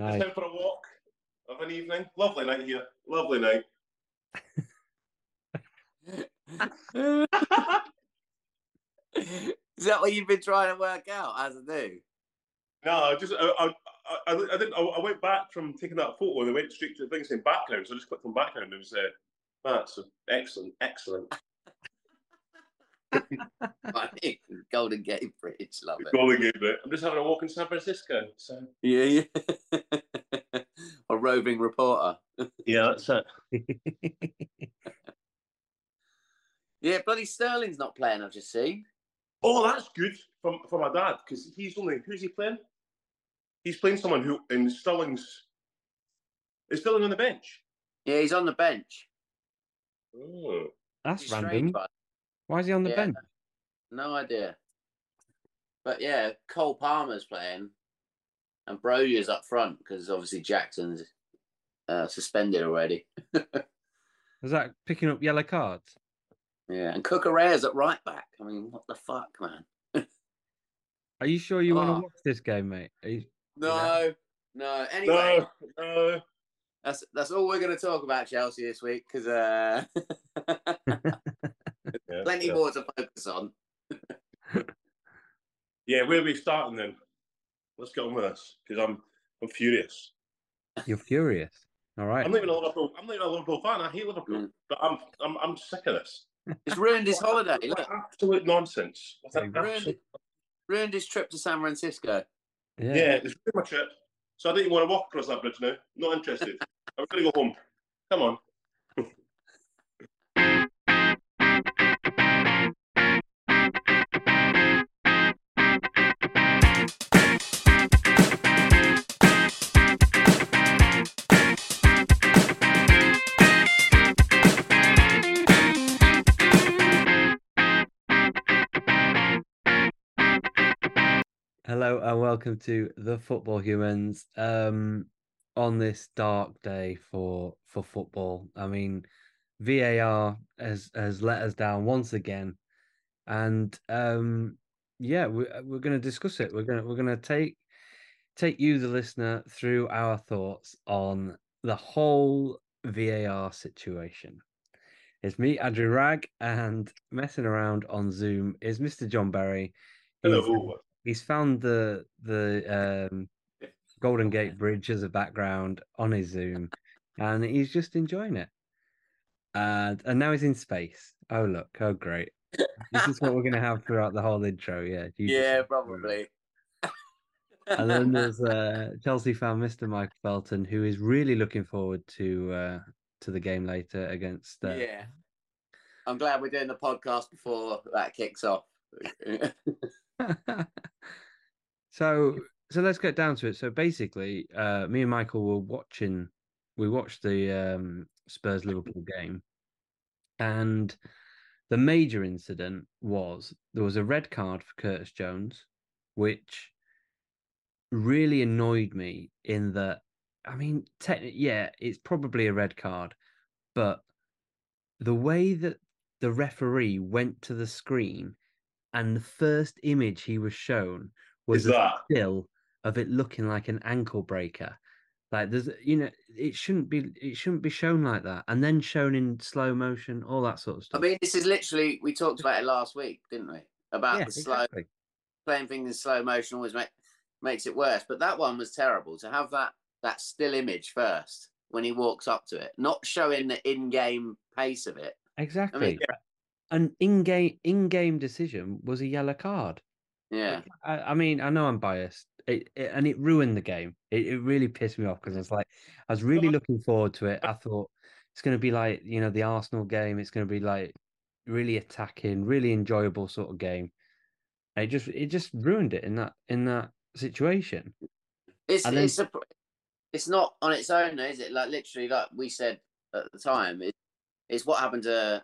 Nice. Just out for a walk of an evening. Lovely night here. Lovely night. Is that what you've been trying to work out as a do? No, I just I, I, I, I didn't. I, I went back from taking that photo and I went straight to the thing saying background. So I just clicked on background and it was uh, that's excellent, excellent. Funny. Golden Gate Bridge, love it. Golden Gate bit. I'm just having a walk in San Francisco. So Yeah, yeah. a roving reporter. yeah, that's it. Yeah, bloody Sterling's not playing. I've just seen. Oh, that's good for, for my dad because he's only who's he playing? He's playing someone who in Sterling's is Sterling on the bench. Yeah, he's on the bench. Oh. That's He's strange, random. but Why is he on the Yeah. bench? No idea. But yeah, Cole Palmer's playing, and Broja's up front because obviously Jackson's uh, suspended already. Is that picking up yellow cards? Yeah, and Cucurella's at right back. I mean, what the fuck, man? Are you sure you want Oh. to watch this game, mate? Are you- No, no. Anyway, No, no. that's that's all we're going to talk about Chelsea this week because uh, Yeah, plenty yeah. more to focus on. Yeah, where are we starting then? Let's get on with this because I'm I'm furious. You're furious. All right. I'm not even a Liverpool. I'm not even a Liverpool fan. I hate Liverpool, Mm. but I'm I'm I'm sick of this. It's ruined his holiday. What Look, absolute nonsense. What ruined, ruined his trip to San Francisco. Yeah. Yeah, it's really my trip. So I don't even want to walk across that bridge now. Not interested. I'm going to go home. Come on. Hello and welcome to the Football Humans. Um, on this dark day for for football, I mean, VAR has has let us down once again, and um, yeah, we, we're going to discuss it. We're gonna we're gonna take take you, the listener, through our thoughts on the whole VAR situation. It's me, Andrew Wragg, and messing around on Zoom is Mr. John Berry. He's- Hello. He's found the the um, Golden Gate Bridge as a background on his Zoom, and he's just enjoying it. And and now he's in space. Oh look! Oh great! This is what we're gonna have throughout the whole intro. Yeah. Yeah, probably. And then there's uh, Chelsea fan Mr. Mike Felton, who is really looking forward to uh, to the game later against. Uh, yeah. I'm glad we're doing the podcast before that kicks off. so so let's get down to it. So basically, uh, me and Michael were watching. We watched the um, Spurs Liverpool game, and the major incident was there was a red card for Curtis Jones, which really annoyed me. In that, I mean, technically, yeah, it's probably a red card, but the way that the referee went to the screen and the first image he was shown was Is a that? still of it looking like an ankle breaker. Like there's, you know, it shouldn't be, it shouldn't be shown like that, and then shown in slow motion, all that sort of stuff. I mean, this is literally we talked about it last week, didn't we? About yeah, the slow exactly. playing things in slow motion always make, makes it worse. But that one was terrible to have that that still image first when he walks up to it, not showing the in-game pace of it. Exactly. An in-game in-game decision was a yellow card. Yeah, I, I mean, I know I'm biased, it, it, and it ruined the game. It, it really pissed me off because it's like I was really looking forward to it. I thought it's going to be like you know the Arsenal game. It's going to be like really attacking, really enjoyable sort of game. And it just it just ruined it in that in that situation. it's then- it's a it's not on its own, is it? Like literally, like we said at the time, it, it's what happened to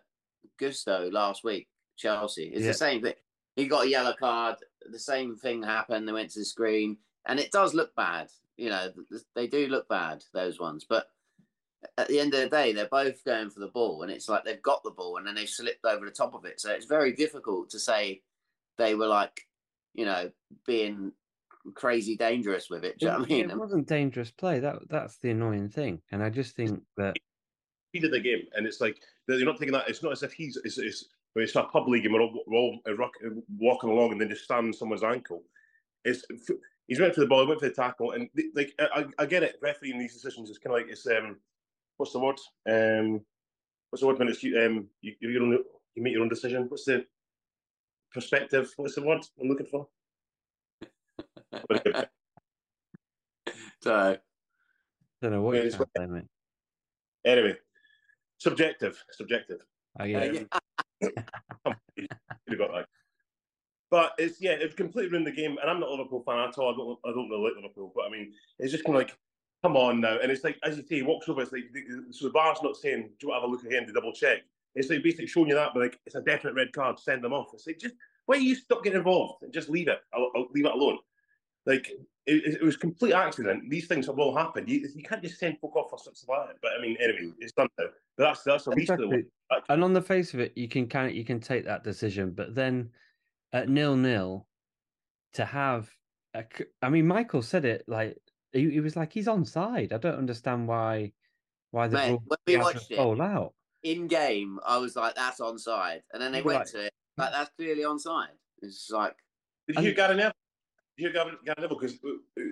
Gusto last week, Chelsea. It's Yeah. the same thing. He got a yellow card. The same thing happened. They went to the screen, and it does look bad. You know, they do look bad those ones, but at the end of the day, they're both going for the ball, and it's like they've got the ball and then they've slipped over the top of it. So it's very difficult to say they were like, you know, being crazy dangerous with it. Do you know what I mean? It wasn't dangerous play. That that's the annoying thing, and I just think that speed of the game, and it's like they're not taking that. It's not as if he's it's, it's when it's a pub league and we're all, we're all uh, rock, uh, walking along and then just stand someone's ankle. It's he's went for the ball, he went for the tackle, and like I, I get it. Refereeing these decisions is kind of like it's um what's the word um what's the word when it's um you you, own, you make your own decision. What's the perspective? What's the word I'm looking for? so, don't know what you're saying, mate. Anyway, subjective, subjective. Oh, yeah. got that. But it's yeah, it's completely ruined the game. And I'm not a Liverpool fan at all. I don't I don't really like Liverpool, but I mean, it's just kind of like, come on now. And it's like as you say, he walks over. It's like so the VAR's not saying, "Do you want to have a look again to double check?" It's like basically showing you that, but like it's a definite red card. Send them off. It's like just why are you stop getting involved and just leave it. I'll, I'll leave it alone. Like it, it, was complete accident. These things will happen. You, you can't just send folk off for such a But I mean, anyway, it's done now. But that's that's a exactly. of the And on the face of it, you can kind of you can take that decision, but then at nil nil, to have, a, I mean, Michael said it like he, he was like he's on side. I don't understand why why the Mate, when we watched it out in game. I was like, that's on side, and then they went like, to it like that's clearly on side. It's like. Did you get an you got Gary Neville because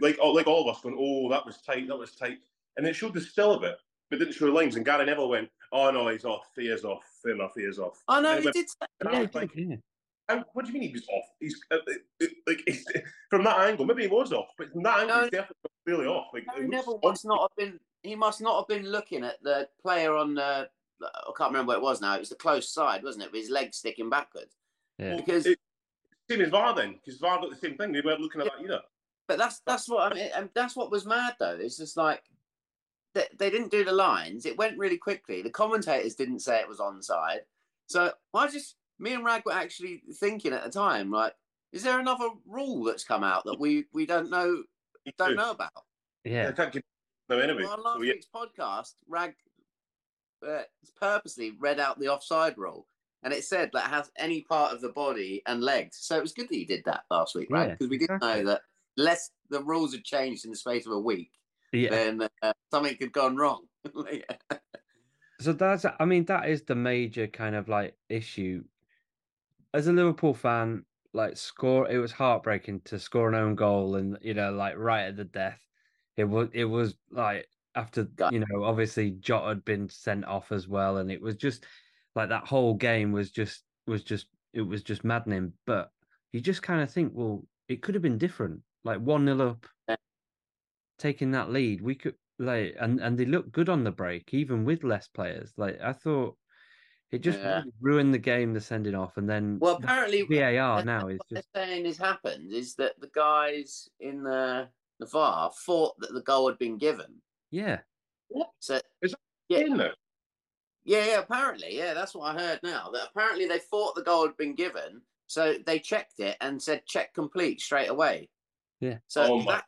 like like all of us going, oh, that was tight, that was tight, and it showed the still of it, but didn't show the lines. And Gary Neville went, oh no, he's off, he is off, fair enough, he is off. Oh no, he went, did. Yeah, like, yeah. what do you mean he was off? He's uh, uh, like from that angle. Maybe he was off, but from that angle, no, he's definitely really off. Like Gary Neville must not have been. He must not have been looking at the player on the. I can't remember what it was now. It was the close side, wasn't it? With his legs sticking backwards. Yeah. Because it, same as VAR then, because VAR got the same thing. They weren't looking at yeah. that either. But that's that's what I mean, and that's what was mad though. It's just like they, they didn't do the lines. It went really quickly. The commentators didn't say it was onside. So I just me and Wragg were actually thinking at the time, like, is there another rule that's come out that we we don't know don't know about? Yeah, no anyway. Well, on last so, yeah. week's podcast, Wragg uh, purposely read out the offside rule and it said that has any part of the body and legs. So it was good that you did that last week, right? Because yeah, we didn't exactly. know that less the rules had changed in the space of a week, yeah. then uh, something had gone wrong. yeah. So that's, I mean, that is the major kind of like issue. As a Liverpool fan, like score, it was heartbreaking to score an own goal and you know, like right at the death. It was, it was like after you know, obviously Jota had been sent off as well, and it was just like that whole game was just was just it was just maddening. But you just kind of think, well, it could have been different like one nil up, yeah. taking that lead. We could like and and they looked good on the break, even with less players. Like I thought, it just yeah. really ruined the game. The sending off, and then well, apparently VAR now is just saying has happened is that the guys in the the VAR thought that the goal had been given. Yeah. What? So is that yeah. in there? Yeah, yeah, apparently, yeah, that's what I heard now. That apparently they thought the goal had been given, so they checked it and said check complete straight away. Yeah. So oh that,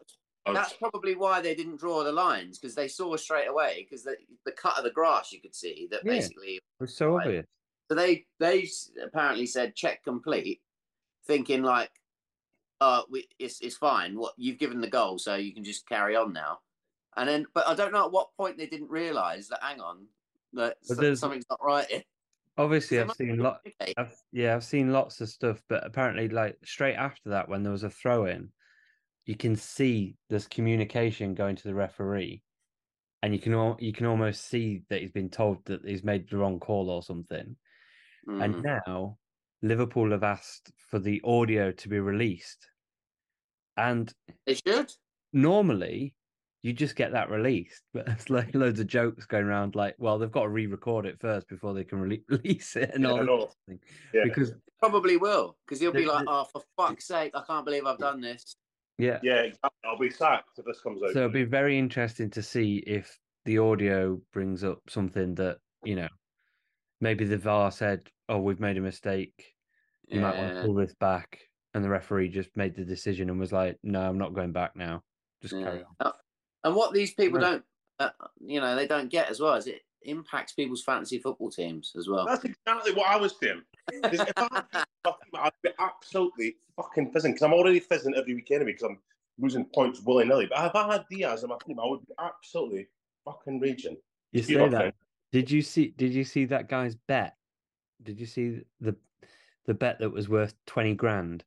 that's probably why they didn't draw the lines because they saw straight away because the, the cut of the grass you could see that yeah, basically it was so right. obvious. So they they apparently said check complete, thinking like, uh, we, it's it's fine. What you've given the goal, so you can just carry on now. And then, but I don't know at what point they didn't realise that. Hang on, that something's not right. Obviously, I've seen lot. Yeah, I've seen lots of stuff, but apparently, like straight after that, when there was a throw in, you can see there's communication going to the referee, and you can you can almost see that he's been told that he's made the wrong call or something. Mm. And now Liverpool have asked for the audio to be released, and they should. Normally, you just get that released, but it's like loads of jokes going around. Like, well, they've got to re-record it first before they can re- release it, and yeah, all yeah. because probably will, because he'll be like, "Oh, for fuck's sake, I can't believe I've done this." Yeah. Yeah, exactly. I'll be sacked if this comes out. So it'll be very interesting to see if the audio brings up something that, you know, maybe the VAR said, oh, we've made a mistake. You yeah. might want to pull this back. And the referee just made the decision and was like, no, I'm not going back now. Just yeah. carry on. Oh, And what these people right. don't, uh, you know, they don't get as well is it impacts people's fantasy football teams as well. That's exactly what I was saying. if I, I'd be absolutely fucking fizzing because I'm already fizzing every week anyway because I'm losing points willy nilly. But if I had Diaz in my team, I would be absolutely fucking raging. You Excuse say my that. French. Did you see? Did you see that guy's bet? Did you see the the bet that was worth twenty grand?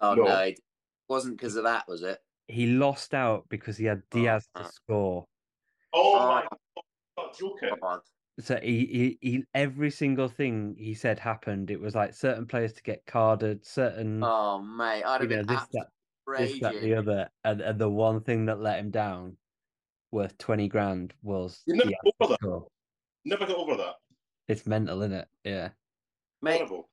Oh No. no, it wasn't because of that, was it? He lost out because he had Diaz to uh. score. Oh Oh. my god, joking. God. So he, he he every single thing he said happened. It was like certain players to get carded, certain Oh mate, I'd you have know been this that this that the other, and, and the one thing that let him down, worth twenty grand, was You never Diaz go over that. Never got over that. It's mental, isn't it? Yeah. Mate, Horrible.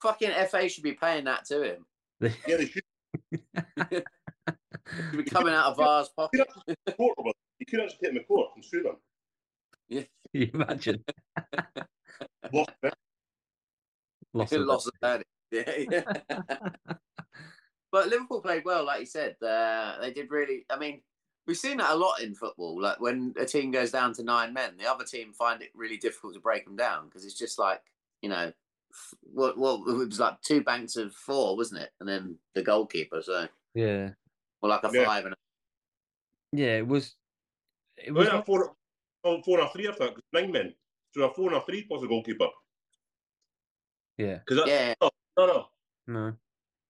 fucking FA should be paying that to him. Yeah, they should Should be coming out of VAR's pocket. You could actually take them to court and sue them. Yeah. you imagine? Lost. Loss of Lost of Yeah, yeah. But Liverpool played well, like you said. Uh, they did really. I mean, we've seen that a lot in football. Like when a team goes down to nine men, the other team find it really difficult to break them down because it's just like you know, f- what what it was like two banks of four, wasn't it? And then the goalkeeper, so Yeah. Or like a Yeah. five and a, Yeah, it was. It was. had a four, oh, four and a three, I thought, 'cause nine men. So a four and a three plus a goalkeeper. Yeah. Because yeah. no, no, no, No.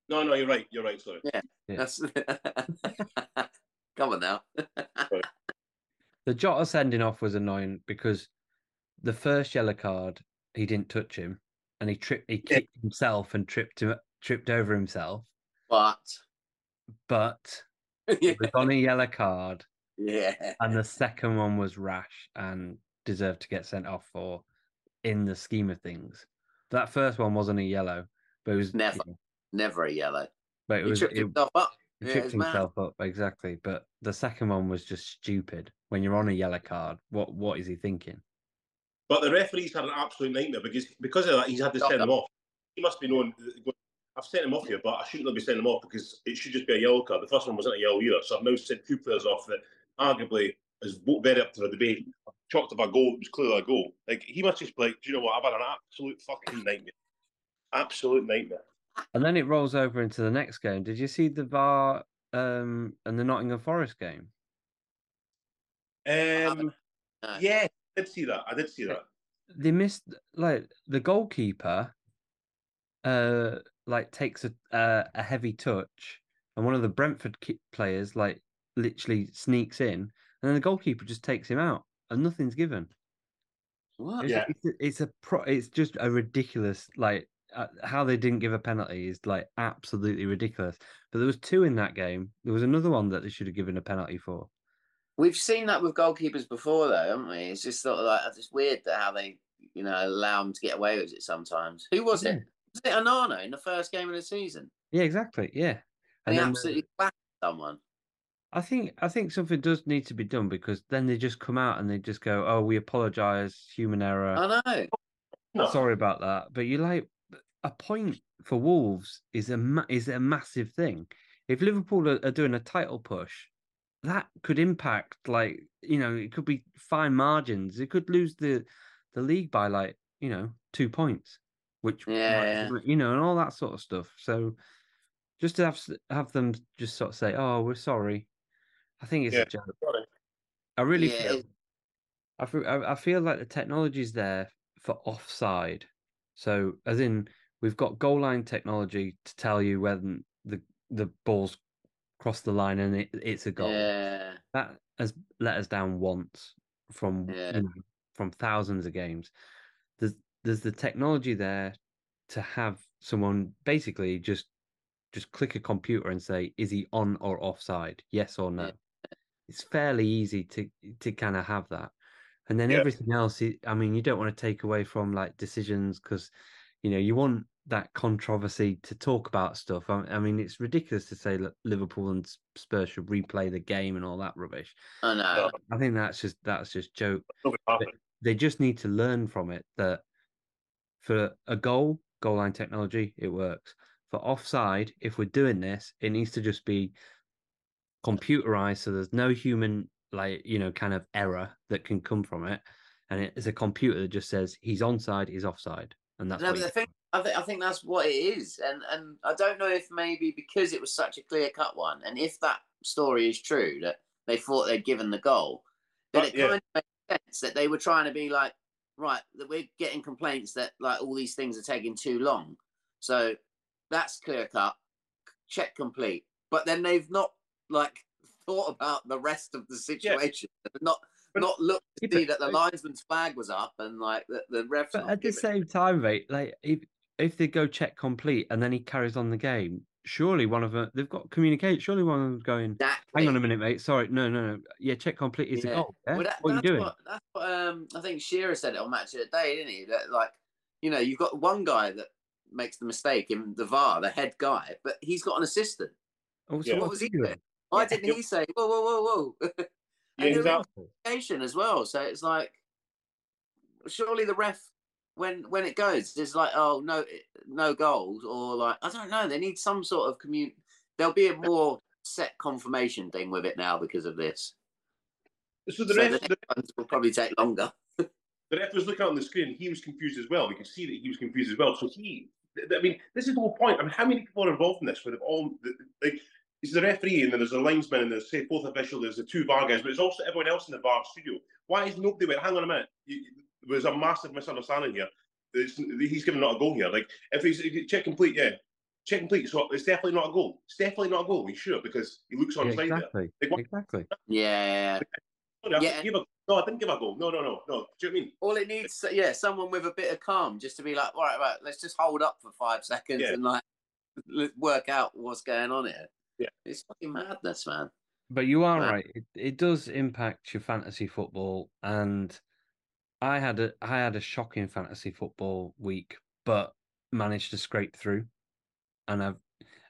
no, no. You're right. You're right. Sorry. Yeah. That's come on now. The Jota sending off was annoying because the first yellow card he didn't touch him, and he tripped. He Yeah. kicked himself and tripped him, tripped over himself. but But yeah, it was on a yellow card, yeah, and the second one was rash and deserved to get sent off for, in the scheme of things. That first one wasn't a yellow, but it was Never. you know, never a yellow. but it He was tripped it, himself up. he Yeah, tripped it's mad. himself up exactly. But the second one was just stupid. When you're on a yellow card, what what is he thinking? But the referees had an absolute nightmare because because of that, he's had to send them off. He must be known. Uh, I've sent him off here, but I shouldn't have been sending him off because it should just be a yellow card. The first one wasn't a yellow either, so I've now sent two players off that arguably is bo- very up to the debate. Chalked up a goal, it was clearly a goal. Like he must just be like, do you know what? I've had an absolute fucking nightmare. Absolute nightmare. And then it rolls over into the next game. Did you see the VAR um, and the Nottingham Forest game? Um, No. yeah, I did see that. I did see that. They missed like the goalkeeper, uh, like takes a uh, a heavy touch, and one of the Brentford ki- players like literally sneaks in, and then the goalkeeper just takes him out, and nothing's given. What? It's, Yeah. it's, a- it's a pro. It's just a ridiculous like uh, how they didn't give a penalty is like absolutely ridiculous. But there was two in that game. There was another one that they should have given a penalty for. We've seen that with goalkeepers before, though, haven't we? It's just sort of like it's weird that how they, you know, allow them to get away with it sometimes. Who was it? Was it Onana in the first game of the season? Yeah, exactly. Yeah, And he then, uh, absolutely clashed someone. I think I think something does need to be done because then they just come out and they just go, "Oh, we apologise, human error, I know. No, sorry about that." But you like a point for Wolves is a ma- is a massive thing. If Liverpool are, are doing a title push, that could impact like you know it could be fine margins. It could lose the the league by like you know two points, which might- Yeah, you know, and all that sort of stuff. So just to have have them just sort of say, "Oh, we're sorry," I think it's Yeah. a joke. sorry. I really Yeah, feel. I feel, I I feel like the technology's there for offside. So, as in, we've got goal line technology to tell you when the the ball's crossed the line and it, it's a goal. yeah, That has let us down once from you know, from thousands of games. There's the technology there to have someone basically just just click a computer and say, is he on or offside? Yes or no. Yeah. It's fairly easy to to kind of have that. And then Yeah. everything else, i- mean, you don't want to take away from like decisions because, you know, you want that controversy to talk about stuff. I, I mean, it's ridiculous to say that Liverpool and Spurs should replay the game and all that rubbish. I know. I think that's just that's just joke Not gonna happen. they just need to learn from it that for a goal, goal line technology, it works. For offside, if we're doing this, it needs to just be computerized so there's no human like you know kind of error that can come from it and it is a computer that just says he's onside he's offside and that's No, but the thing, I think, I think that's what it is, and and I don't know if maybe because it was such a clear cut one, and if that story is true that they thought they'd given the goal, then But, it yeah. kind of makes sense that they were trying to be like, right, that we're getting complaints that like all these things are taking too long. So that's clear cut, check complete. But then they've not like thought about the rest of the situation. They've Not But- not looked to see that the linesman's flag was up and like the, the refs. But at the giving- same time, mate, like if if they go check complete and then he carries on the game, surely one of them they've got communicate. Surely one of them's going, exactly. hang on a minute, mate. Sorry, no, no, no. Yeah, check complete is the Yeah. goal. Yeah? Well, that, what are you doing? What, that's what um, I think Shearer said it on Match of the Day, didn't he? That like, you know, you've got one guy that makes the mistake in the VAR, the head guy, but he's got an assistant. Oh, so Yeah. What was he doing? doing? Why Yeah. didn't he say, whoa, whoa, whoa, whoa? Yeah, and they're exactly. communication as well. So it's like, surely the ref, when when it goes, there's like, oh no, eh, no goals, or like I don't know. They need some sort of commun. There'll be a more set confirmation thing with it now because of this. So the so ref, the ones will probably take longer. the ref was looking on the screen. He was confused as well. We could see that he was confused as well. So he, I mean, this is the whole point. I mean, how many people are involved in this? Where they've all like, it's the referee, and then there's a linesman, and there's say fourth official. There's the two VAR guys, but it's also everyone else in the VAR studio. Why is nobody? Went, hang on a minute. You, there's a massive misunderstanding here. It's, he's given not a goal here. Like if he's if you check complete, yeah, check complete. So it's definitely not a goal. It's definitely not a goal. We sure because he looks on Yeah, side there. exactly. Like, what- Exactly. Yeah. No, Yeah. didn't give a, no, I didn't give a goal. No, no, no, no. Do you know what I mean? All it needs, yeah, someone with a bit of calm, just to be like, all right, right, let's just hold up for five seconds Yeah. and like work out what's going on here. Yeah. it's fucking madness, man. But you are Wow. right. It, it does impact your fantasy football, and I had a I had a shocking fantasy football week, but managed to scrape through. And I've,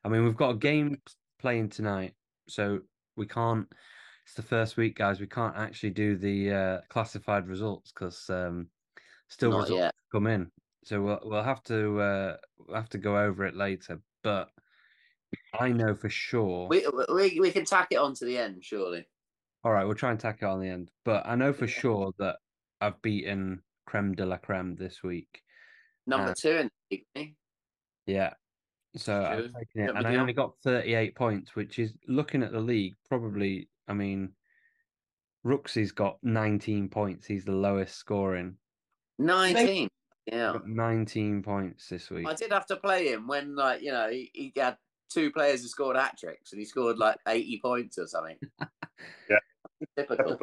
I mean, we've got a game playing tonight, so we can't. It's the first week, guys. We can't actually do the uh, classified results because um, still Not results yet. come in. So we'll we'll have to uh, we'll have to go over it later. But I know for sure. We, we we can tack it on to the end, surely. All right, we'll try and tack it on the end. But I know for sure that I've beaten creme de la creme this week. Number Uh, two in the league. eh? Yeah. So I've Sure. taken it, and I only got 38 points, which is looking at the league, probably, I mean, Rooksy's got 19 points. He's the lowest scoring. Nineteen. Yeah, 19 points this week. I did have to play him when, like, you know, he, he had two players who scored hat tricks, and he scored like eighty points or something. Yeah. typical.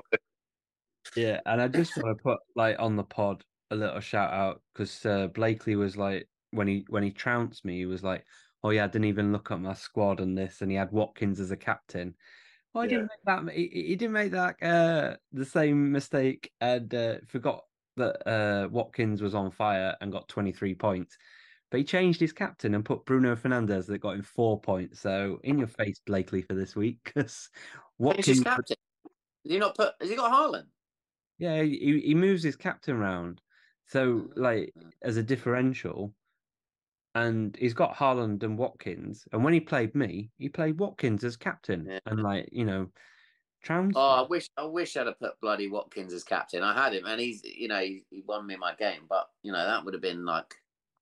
Yeah, and I just want to put like on the pod a little shout out because uh, Blakely was like when he when he trounced me, he was like, "Oh yeah, I didn't even look at my squad and this," and he had Watkins as a captain. Well, he Yeah. didn't make that. He, he didn't make that uh, the same mistake and uh, forgot that uh, Watkins was on fire and got twenty three points. But he changed his captain and put Bruno Fernandes that got him four points. So in your face, Blakely, for this week because Watkins. captain? Did he not put? Has he got Haaland? Yeah, he, he moves his captain round. So, Ah, like, as a differential. And he's got Haaland and Watkins. And when he played me, he played Watkins as captain. Yeah. And, like, you know, Trouns. Oh, I wish I wish I'd have put bloody Watkins as captain. I had him, and he's you know he, he won me my game, but you know that would have been like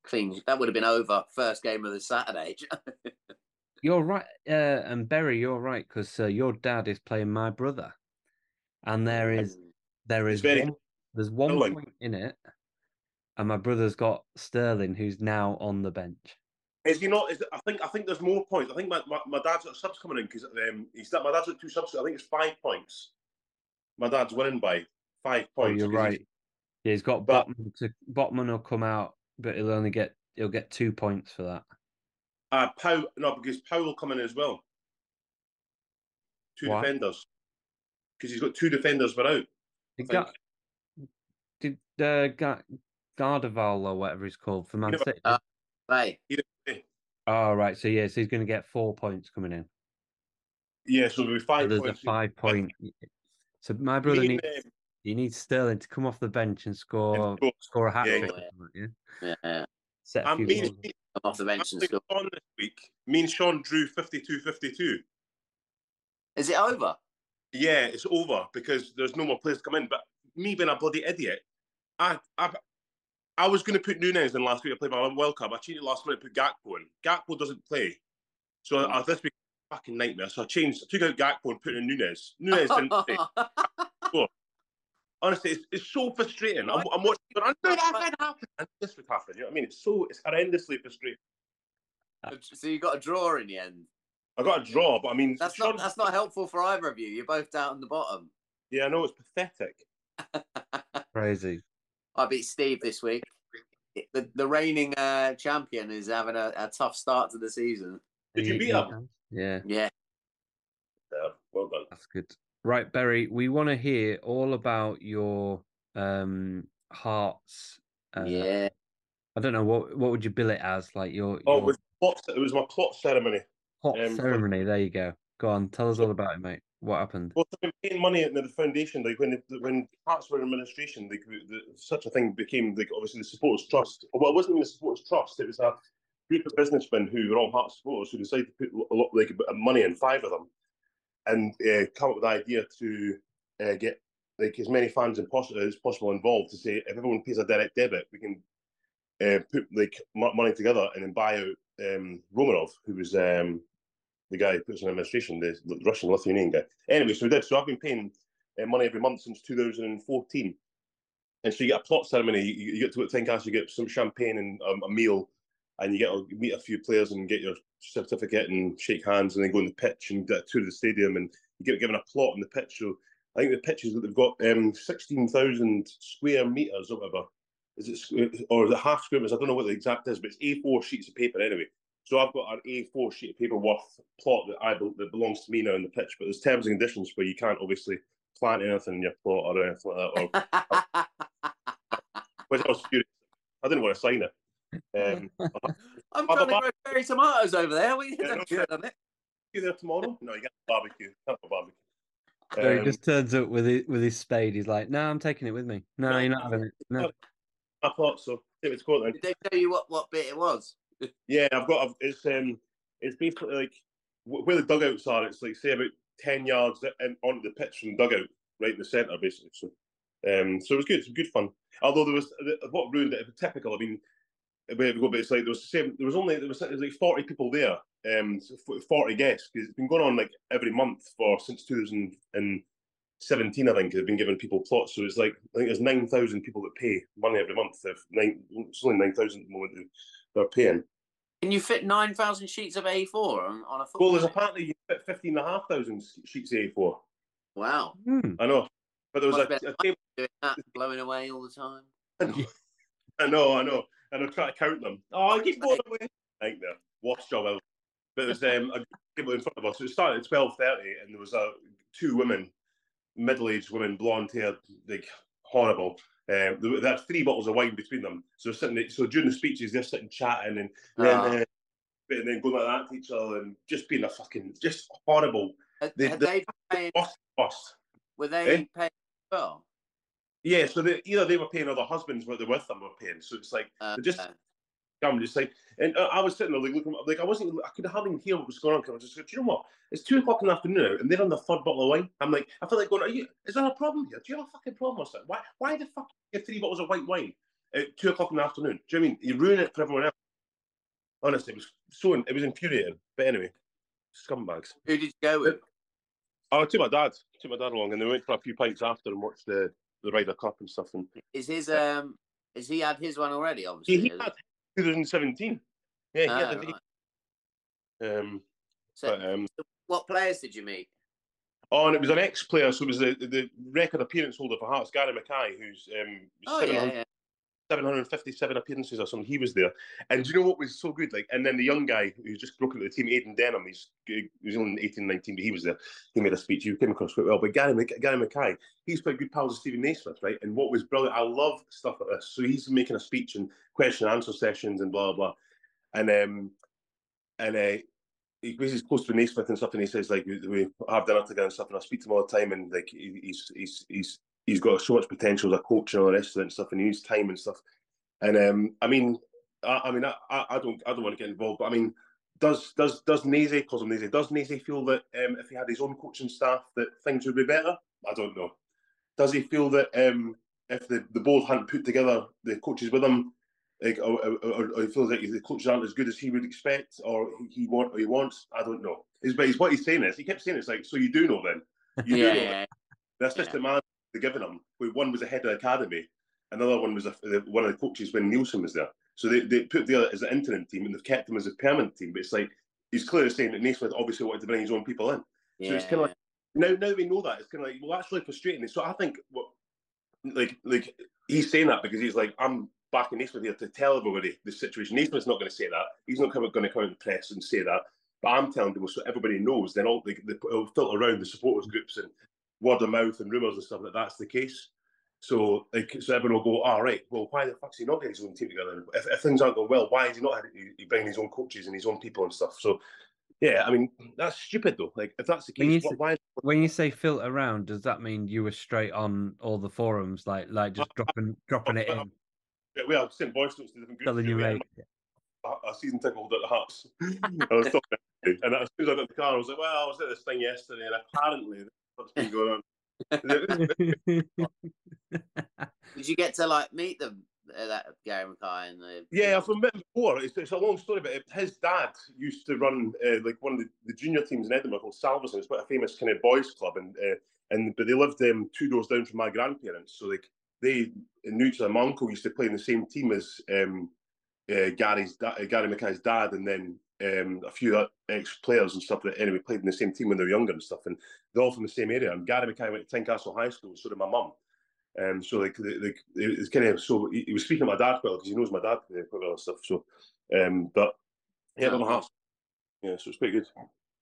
clean. That would have been over first game of the Saturday. You're right. Uh, and Berry, you're right. Because uh, your dad is playing my brother. And there is there is very one, there's one point in it. And my brother's got Sterling, who's now on the bench. Is he not? Is, I think I think there's more points. I think my, my, my dad's got subs coming in because um, he's my dad's got two subs. I think it's five points. My dad's winning by five points. you're 'cause he's- right. Yeah, he's got But- Botman to Botman will come out, but he'll only get he'll get two points for that. Uh, Pow, no, because Powell will come in as well. Two Why? defenders. Because he's got two defenders but out. Did, think. Ga- did uh, Ga- Gardaval or whatever he's called for Man know, City? uh, Hey, oh right, so yes, he's going to get four points coming in. Yeah, so there'll be So five there's points. a five point. So my brother Me needs um, he needs Sterling to come off the bench and score score. score a hat Yeah, trick. yeah. or something, yeah? yeah, Set a I'm few me, goals. and- come off the bench and score. Sean this week. Me and Sean drew 52-52. Is it over? Yeah, it's over because there's no more players to come in. But me being a bloody idiot, I I, I was going to put Nunes in last week to play my World Cup. I cheated last minute, put Gakpo in. Gakpo doesn't play, so uh, this week fucking nightmare. So I changed, I took out Gakpo and put in Nunes. Nunes didn't play. Honestly, it's, it's so frustrating. I'm, I'm watching, but I know that would happen. And this would happen. You know what I mean? It's so, it's horrendously frustrating. so you got a draw in the end. I got a draw, but I mean, That's Sean- not that's not helpful for either of you. You're both down on the bottom. yeah, I know it's pathetic. Crazy. I beat Steve this week. The the reigning uh, champion is having a, a tough start to the season. Did you beat him? Yeah, Yeah. Yeah, well done. that's good. Right, Berry, we want to hear all about your um hearts. Uh, yeah. I don't know what what would you bill it as, like your, Oh, your it was, plot, it was my plot ceremony. Hot um, ceremony. There you go. Go on, tell us all about it, mate. What happened? Well, I've paying money into the foundation. Like when the, when Hearts were in administration, like the, such a thing became like obviously the supporters trust. Well, it wasn't even the supporters trust. It was a group of businessmen who were all Hearts supporters who decided to put a lot like a bit of money in five of them, and uh, come up with the idea to uh, get like as many fans as possible, as possible involved to say if everyone pays a direct debit, we can uh, put like mo- money together and then buy out um, Romanov, who was um, the guy who puts in administration, the Russian Lithuanian guy. Anyway, so we did. So I've been paying uh, money every month since 2014. And so you get a plot ceremony. You, you get to think as you get some champagne and um, a meal, and you get to meet a few players and get your certificate and shake hands, and then go on the pitch and get a tour of the stadium, and you get given a plot on the pitch. So I think the pitch is that they've got um, 16,000 square meters or whatever. Is it or is it half square meters? I don't know what the exact is, but it's A4 sheets of paper anyway. So I've got an A4 sheet of paper worth plot that I that belongs to me now in the pitch, but there's terms and conditions where you can't obviously plant anything in your plot or anything like that. Or which I was furious. I didn't want to sign it. Um, I'm trying to but- grow cherry tomatoes over there. We Yeah, don't no, on it. you there tomorrow? No, you get barbecue. Can't barbecue. So he Um, just turns up with his, with his spade. He's like, "No, I'm taking it with me. No, No, you're not having it. No." I thought so. Take it to court then. Did they tell you what, what bit it was? Yeah, I've got. I've, it's um, it's basically like where the dugouts are. It's like say about ten yards and onto the pitch from the dugout, right in the centre, basically. So, um, so it was good. It was good fun. Although there was what ruined it. Typical. I mean, where we go, but it's like there was the same. There was only there was, there was like forty people there. Um, forty guests because it's been going on like every month for since two thousand and seventeen. I think they've been giving people plots. So it's like I think there's nine thousand people that pay money every month. If nine, it's only nine thousand at the moment who they're paying. Can you fit 9,000 sheets of A4 on, on a football? Well, there's apparently you fit 15,500 sheets of A4. Wow. Hmm. I know. But there was Must a, a table. Doing that, blowing away all the time. I know, I know. And I'm trying to count them. Oh, I keep going away. Nightmare. Worst job ever. But it was um, a table in front of us. So it started at 12.30 and there was uh, two women, middle-aged women, blonde hair, like horrible. Um, they, they had three bottles of wine between them. So sitting, there- so during the speeches, they're sitting chatting and then, Ah. uh, and then going like that to each other and just being a fucking, just horrible. Had, They- had they- they been paying, Worst, worst. were they Eh? paying well? Yeah, so they, either they were paying or their husbands were with them were paying. So it's like Uh, they just uh, I'm just like, and uh, I was sitting there like looking, like I wasn't, I could hardly even hear what was going on. 'cause I was just, like, do you know what? It's two o'clock in the afternoon now, and they're on the third bottle of wine. I'm like, I feel like going, are you? Is there a problem here? Do you have a fucking problem or something? Why? Why the fuck you have three bottles of white wine at two o'clock in the afternoon? Do you know I mean you ruin it for everyone else? Honestly, it was so, it was infuriating. But anyway, scumbags. who did you go with? I took my dad, took my dad along, and they went for a few pints after and watched the the Ryder Cup and stuff. And Is his um? Is he had his one already? Obviously. he, he had 2017. Yeah, he Ah, had the, right. um, So, but um, what players did you meet? Oh, and it was an ex-player, so it was the, the record appearance holder for Hearts, Gary Mackay, who's um, Oh 700 yeah, yeah. 757 appearances or something. He was there, and do you know what was so good? Like, and then the young guy who just broke into the team, Aidan Denholm, he's he was only 18, 19, but he was there. He made a speech. He came across quite well. But Gary, Gary Mackay, he's quite good pals with Steven Naismith, right? And what was brilliant, I love stuff like this. So he's making a speech and question and answer sessions and blah blah, and um, and uh, he he's close to Naismith and stuff, and he says like we, we have dinner together and stuff, and I speak to him all the time, and like he's he's he's he's got so much potential as a coach and all the rest of it and stuff, and he needs time and stuff. And um, I mean, I, I mean, I, I don't I don't want to get involved, but I mean, does does does Naze calls him Naze? Does Naze feel that um, if he had his own coaching staff that things would be better? I don't know. Does he feel that um, if the, the board hadn't put together the coaches with him, like, or, or, or he feels like the coaches aren't as good as he would expect, or he, want or he wants. I don't know. It's, but he's what he's saying is he kept saying it's like, so you do know then. You yeah, do know yeah. The assistant manager they're giving him, one was the head of the academy, another one was a, one of the coaches when Neilson was there. So they, they put the other as an interim team and they've kept him as a permanent team. But it's like he's clearly saying that Naismith obviously wanted to bring his own people in. yeah. So it's kind of like now, now we know that it's kind of like well, that's really frustrating. So I think what, like, like he's saying that because he's like, I'm back in Naismith here to tell everybody the situation. Naismith's not going to say that. He's not going to come in the press and say that. But I'm telling people so everybody knows. Then all like, it'll filter around the supporters groups and word of mouth and rumours and stuff that that's the case. So like, so everyone will go, all right. Well, why the fuck fuck's he not getting his own team together? If, if things aren't going well, why is he not bringing his own coaches and his own people and stuff? So yeah, I mean that's stupid though. Like if that's the When you case, say- why? When you say filter around, does that mean you were straight on all the forums, like like just dropping dropping it in, Yeah, We are sending voice notes to different groups. telling had mate? a, season ticket holder at the Hearts. I was talking, and as soon as I got in the car, I was like, "Well, I was at this thing yesterday, and apparently what's been going on." Did you get to like meet them? Uh, that Gary Mackay and the Yeah, I've met him before. It's, it's a long story, but his dad used to run uh, like one of the, the junior teams in Edinburgh called Salvesen. It's quite a famous kind of boys club, and uh, and but they lived um, two doors down from my grandparents, so like they knew each other. My uncle used to play in the same team as um, uh, Gary's da- uh, Gary Mackay's dad, and then um, a few ex players and stuff that anyway played in the same team when they were younger and stuff, and they're all from the same area. And Gary Mackay went to Tynecastle High School, so did my mum. Um, so like, the, the, it's kind of so he, he was speaking to my dad well because he knows my dad uh, quite well and stuff. So, um, but yeah, but my house, yeah, so it's pretty good.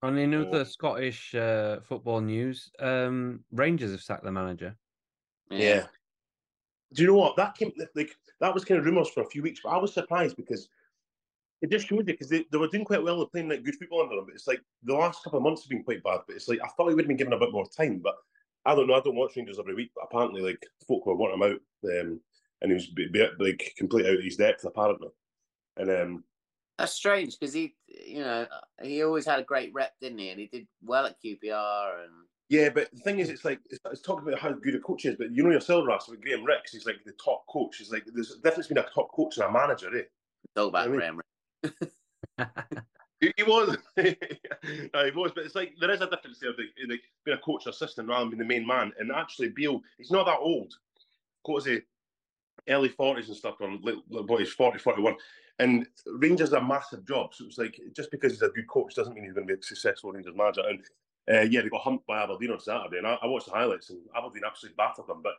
On another Oh. Scottish uh, football news, um, Rangers have sacked the manager. Yeah. Do you know what that came like? That was kind of rumours for a few weeks, but I was surprised because it just showed you because they, they were doing quite well. They're playing like good football under him, but it's like the last couple of months have been quite bad. But it's like I thought he would have been given a bit more time, but I don't know. I don't watch Rangers every week, but apparently, like folk were wanting him out, um, and he was like completely out of his depth apparently. And um, That's strange because he, you know, he always had a great rep, didn't he? And he did well at QPR and Yeah, but the thing is, it's like it's, it's talking about how good a coach is, but you know yourself, Ross, with Graham Rix, he's like the top coach. He's like there's a difference between a top coach and a manager, eh? talk about I mean- Graham. He, was, no, he was, but it's like there is a difference there, like, like being a coach assistant rather than being the main man. And actually, Beale, he's not that old. What is he? Early forties and stuff. Or what he's 40, 41. And Rangers are a massive job, so it's like just because he's a good coach doesn't mean he's going to be a successful Rangers manager. And uh, yeah, they got humped by Aberdeen on Saturday, and I, I watched the highlights, and Aberdeen absolutely battered them. But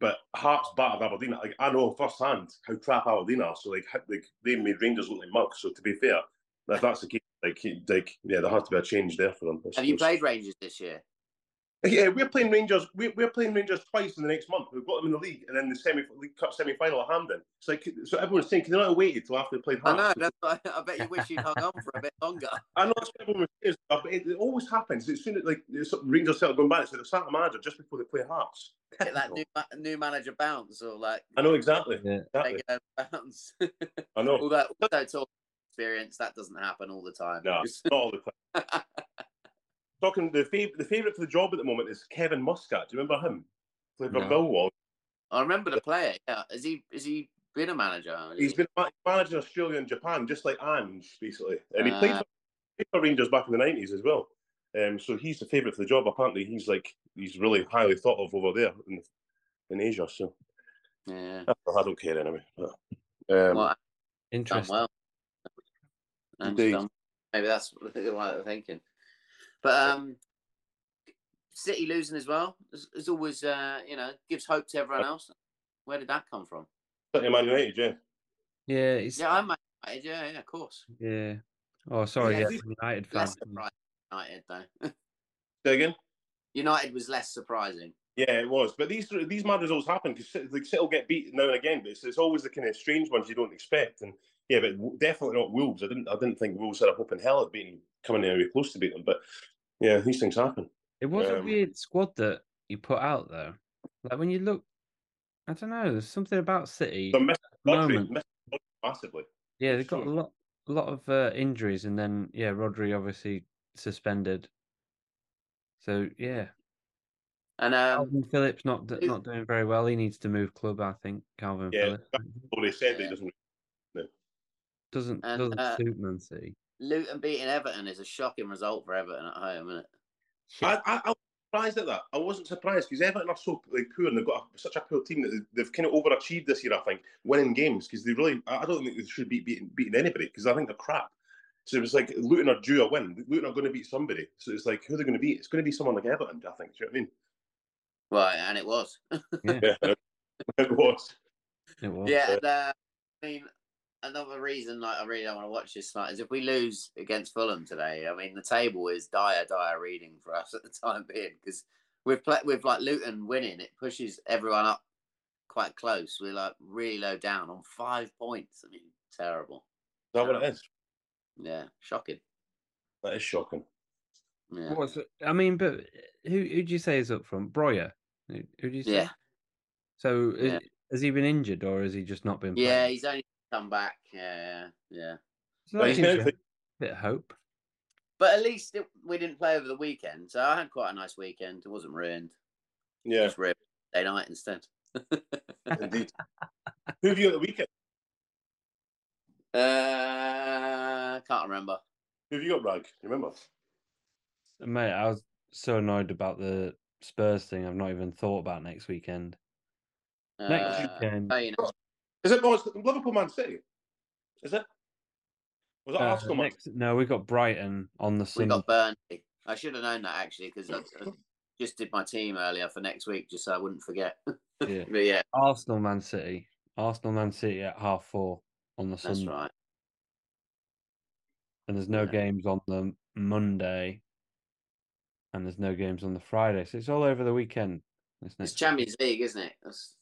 but Hearts battered Aberdeen. Like I know firsthand how crap Aberdeen are. So like how- like they made Rangers look like mugs. So to be fair, if that's the case, like like yeah, there has to be a change there for them. Have you played Rangers this year? Yeah, we're playing Rangers. We're, we're playing Rangers twice in the next month. We've got them in the league, and then the semi League Cup semi final at Hampden. It's like so everyone's saying, can they not have waited till after they played I Hearts? know. That's why I bet you wish you'd hung on for a bit longer. I know that's what everyone was saying, but it, it always happens. It's soon as like it's- Rangers start going back, so they start the manager just before they play Hearts. That new ma- new manager bounce or like I know exactly. Yeah. exactly. take a uh, bounce. I know. Although, although talk experience, that doesn't happen all the time. No, not all the time. Talking the fav- the favourite for the job at the moment is Kevin Muscat. Do you remember him? Played for No. Millwall. I remember the player. Yeah, is he? Is he been a manager? He's been ma- managing Australia and Japan, just like Ange, basically. And he played Ah. for, played for Rangers back in the nineties as well. Um, so he's the favourite for the job. Apparently, he's like he's really highly thought of over there in in Asia. So Yeah. I don't care anyway. But, um, Well, done Interesting. well. Done- Maybe that's what they're thinking. But um, City losing as well is, is always, uh, you know, gives hope to everyone else. Where did that come from? City Man United, yeah. Yeah, it's, Yeah, I'm United. Yeah, yeah, of course. yeah. Oh, sorry, Yeah, yeah, United fan. United though. Say again. United was less surprising. Yeah, it was. But these these mad results happen because like City will get beat now and again, but it's, it's always the kind of strange ones you don't expect. And yeah, but definitely not Wolves. I didn't I didn't think Wolves had a hope in hell of beating coming anywhere close to beat them. But yeah, these things happen. It was a Um, weird squad that you put out though. Like when you look, I don't know. There's something about City. But missed moment. missed Rodri massively. Yeah, they've got a lot, a lot of uh, injuries, and then yeah, Rodri obviously suspended. So yeah, And um, Kalvin Phillips not d- not doing very well. He needs to move club, I think. Kalvin Yeah, Phillips. Well, they said that he doesn't. Doesn't And, doesn't uh, suit Man City. Luton beating Everton is a shocking result for Everton at home, isn't it? I, I, I was surprised at that. I wasn't surprised because Everton are so like poor and they've got a, such a poor team that they- they've kind of overachieved this year. I think winning games because they really. I I don't think they should be beating, beating anybody because I think they're crap. So it was like Luton are due a win. Luton are going to beat somebody. So it's like who they're going to beat. It's going to be someone like Everton. I think. Do you know what I mean? Right, and it was. Yeah, Yeah, it was. it was. Yeah, and, uh, I mean, another reason like I really don't want to watch this tonight is if we lose against Fulham today. I mean, the table is dire, dire reading for us at the time being because we've played with like Luton winning, it pushes everyone up quite close. We're like really low down on five points. I mean, terrible. Is that what it is? Yeah, shocking. That is shocking. Yeah, What's it- I mean, but eh, who who do you say is up front? Broja. Who, who do you say? yeah, So is, Yeah. has he been injured or has he just not been? yeah. He's only come back. Yeah, yeah, yeah. So But that he's gives now you a bit of hope. But at least it, we didn't play over the weekend, so I had quite a nice weekend. It wasn't ruined. Yeah, Just ruined day night instead. indeed. who have you got the weekend? Uh, can't remember. Who have you got, Wragg? You remember? Mate, I was so annoyed about the Spurs thing. I've not even thought about next weekend. Next Uh, weekend, hey, you know, Is it? Oh, Liverpool, Man City. Is it? Was it uh, Arsenal? Man next, no, we got Brighton on the Sunday. we got Burnley. I should have known that actually because I, I just did my team earlier for next week just so I wouldn't forget. Yeah. But yeah, Arsenal, Man City. Arsenal, Man City at half four on the Sunday. that's Sunday, right. and there's no Yeah. games on the Monday, and there's no games on the Friday. So it's all over the weekend. This It's next week. Champions League, isn't it? That's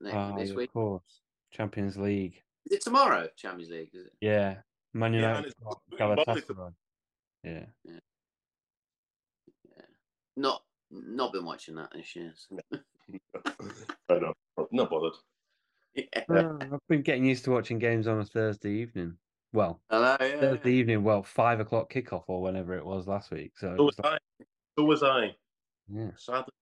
next, Ah, this yeah, week. of course, Champions League. Is it tomorrow? Champions League, is it? Yeah, Man Yeah, United, and it's got Burnley to- Yeah, Not not been watching that this year. so- I know. Not bothered. Yeah. Ah, I've been getting used to watching games on a Thursday evening. Well, Hello. Yeah, Thursday yeah. evening, well, five o'clock kickoff or whenever it was last week. So, So was like- I. So was I. yeah. Sadly,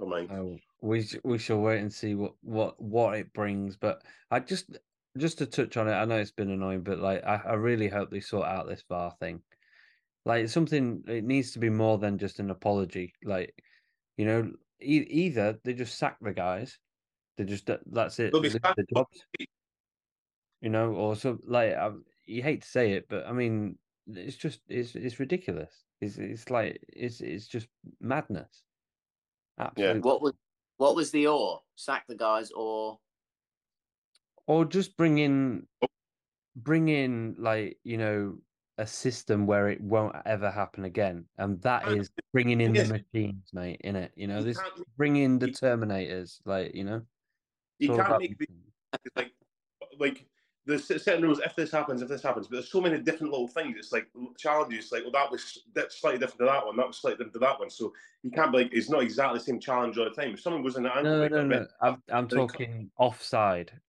mind. Oh, we we shall wait and see what what what it brings. But I just just to touch on it, I know it's been annoying, but like I, I really hope they sort out this VAR thing. Like something, it needs to be more than just an apology. Like you know, e- either they just sack the guys, they just that's it, They'll be sacked. the jobs. You know, or so like I, you hate to say it, but I mean, it's just it's it's ridiculous. It's it's like it's it's just madness. Absolutely. What was what was the or? Sack the guys or or just bring in oh. bring in like you know a system where it won't ever happen again. And that is bringing in the machines mate in it you know? You this bring in the terminators like you know? You can't make the, like like there's certain rules if this happens, if this happens, but there's so many different little things. It's like challenges. Like, well, that was that's slightly different to that one. That was slightly different to that one. So you can't be like it's not exactly the same challenge all the time. If someone goes in the ankle, no no no i'm, I'm talking offside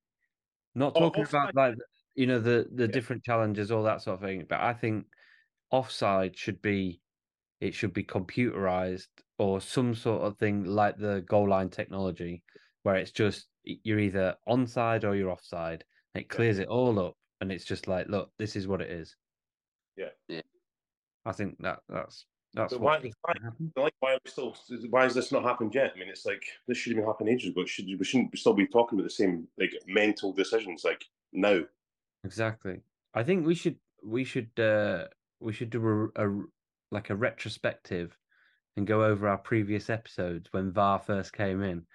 not Oh, talking offside. about like you know the the Yeah. different challenges all that sort of thing but i think offside should be it should be computerized or some sort of thing like the goal line technology where it's just you're either onside or you're offside it Yeah. clears it all up and it's just like look this is what it is Yeah. Yeah. i think that that's that's But what why, why, to like, why are we still? Why has this not happened yet? I mean, it's like this should have been happening ages ago. It should, we shouldn't still be talking about the same like mental decisions like now. exactly i think we should we should uh we should do a, a like a retrospective and go over our previous episodes when var first came in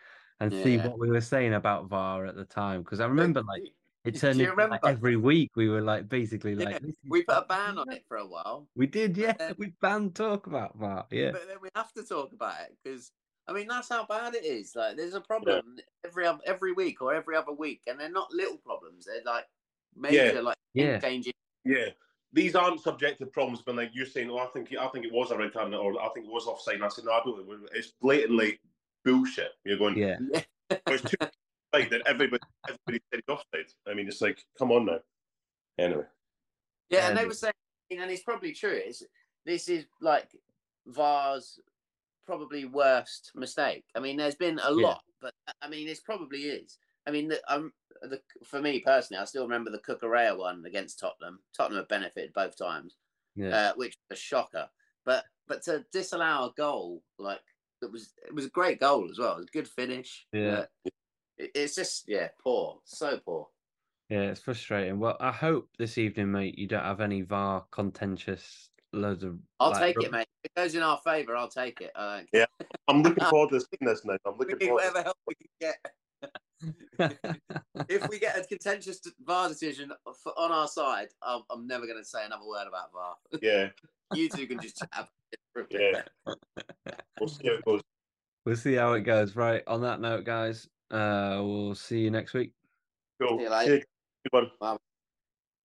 and see what we were saying about var at the time because i remember like it Do turned into like, every week we were like basically Yeah, like we put a ban on it for a while. we did yeah then- we banned talk about that, yeah But then we have to talk about it because I mean that's how bad it is. Like there's a problem every every week or every other week, and they're not little problems. They're like major, like Yeah. changing. Yeah, these aren't subjective problems. But like you're saying, oh, I think I think it was a red card, or I think it was offside. And I said, no, I don't. It's blatantly bullshit. You're going. yeah There's two like that. Everybody, everybody said it's offside. I mean, it's like, come on now. Anyway, Yeah, and they were saying, and it's probably true. It's this is like VAR's probably worst mistake. I mean, there's been a Yeah. lot, but I mean, this probably is. I mean, the, um, the for me personally, I still remember the Cucurella one against Tottenham. Tottenham have benefited both times, Yeah. uh, which was a shocker. But but to disallow a goal like it was it was a great goal as well. It was a good finish. Yeah. but it- it's just yeah, poor, so poor. Yeah, it's frustrating. Well, I hope this evening, mate, you don't have any VAR contentious loads of. I'll like, take it, mate. If it goes in our favour, I'll take it. I don't Yeah. I'm looking forward to seeing this now. I'm looking need forward. To whatever help we can get. if we get a contentious VAR decision for, on our side, I'm, I'm never going to say another word about VAR. yeah, You two can just chat. about it for a bit. yeah. We'll see how it goes. we'll see how it goes. Right. On that note, guys, uh, we'll see you next week. Cool. See you later. Good one. Bye.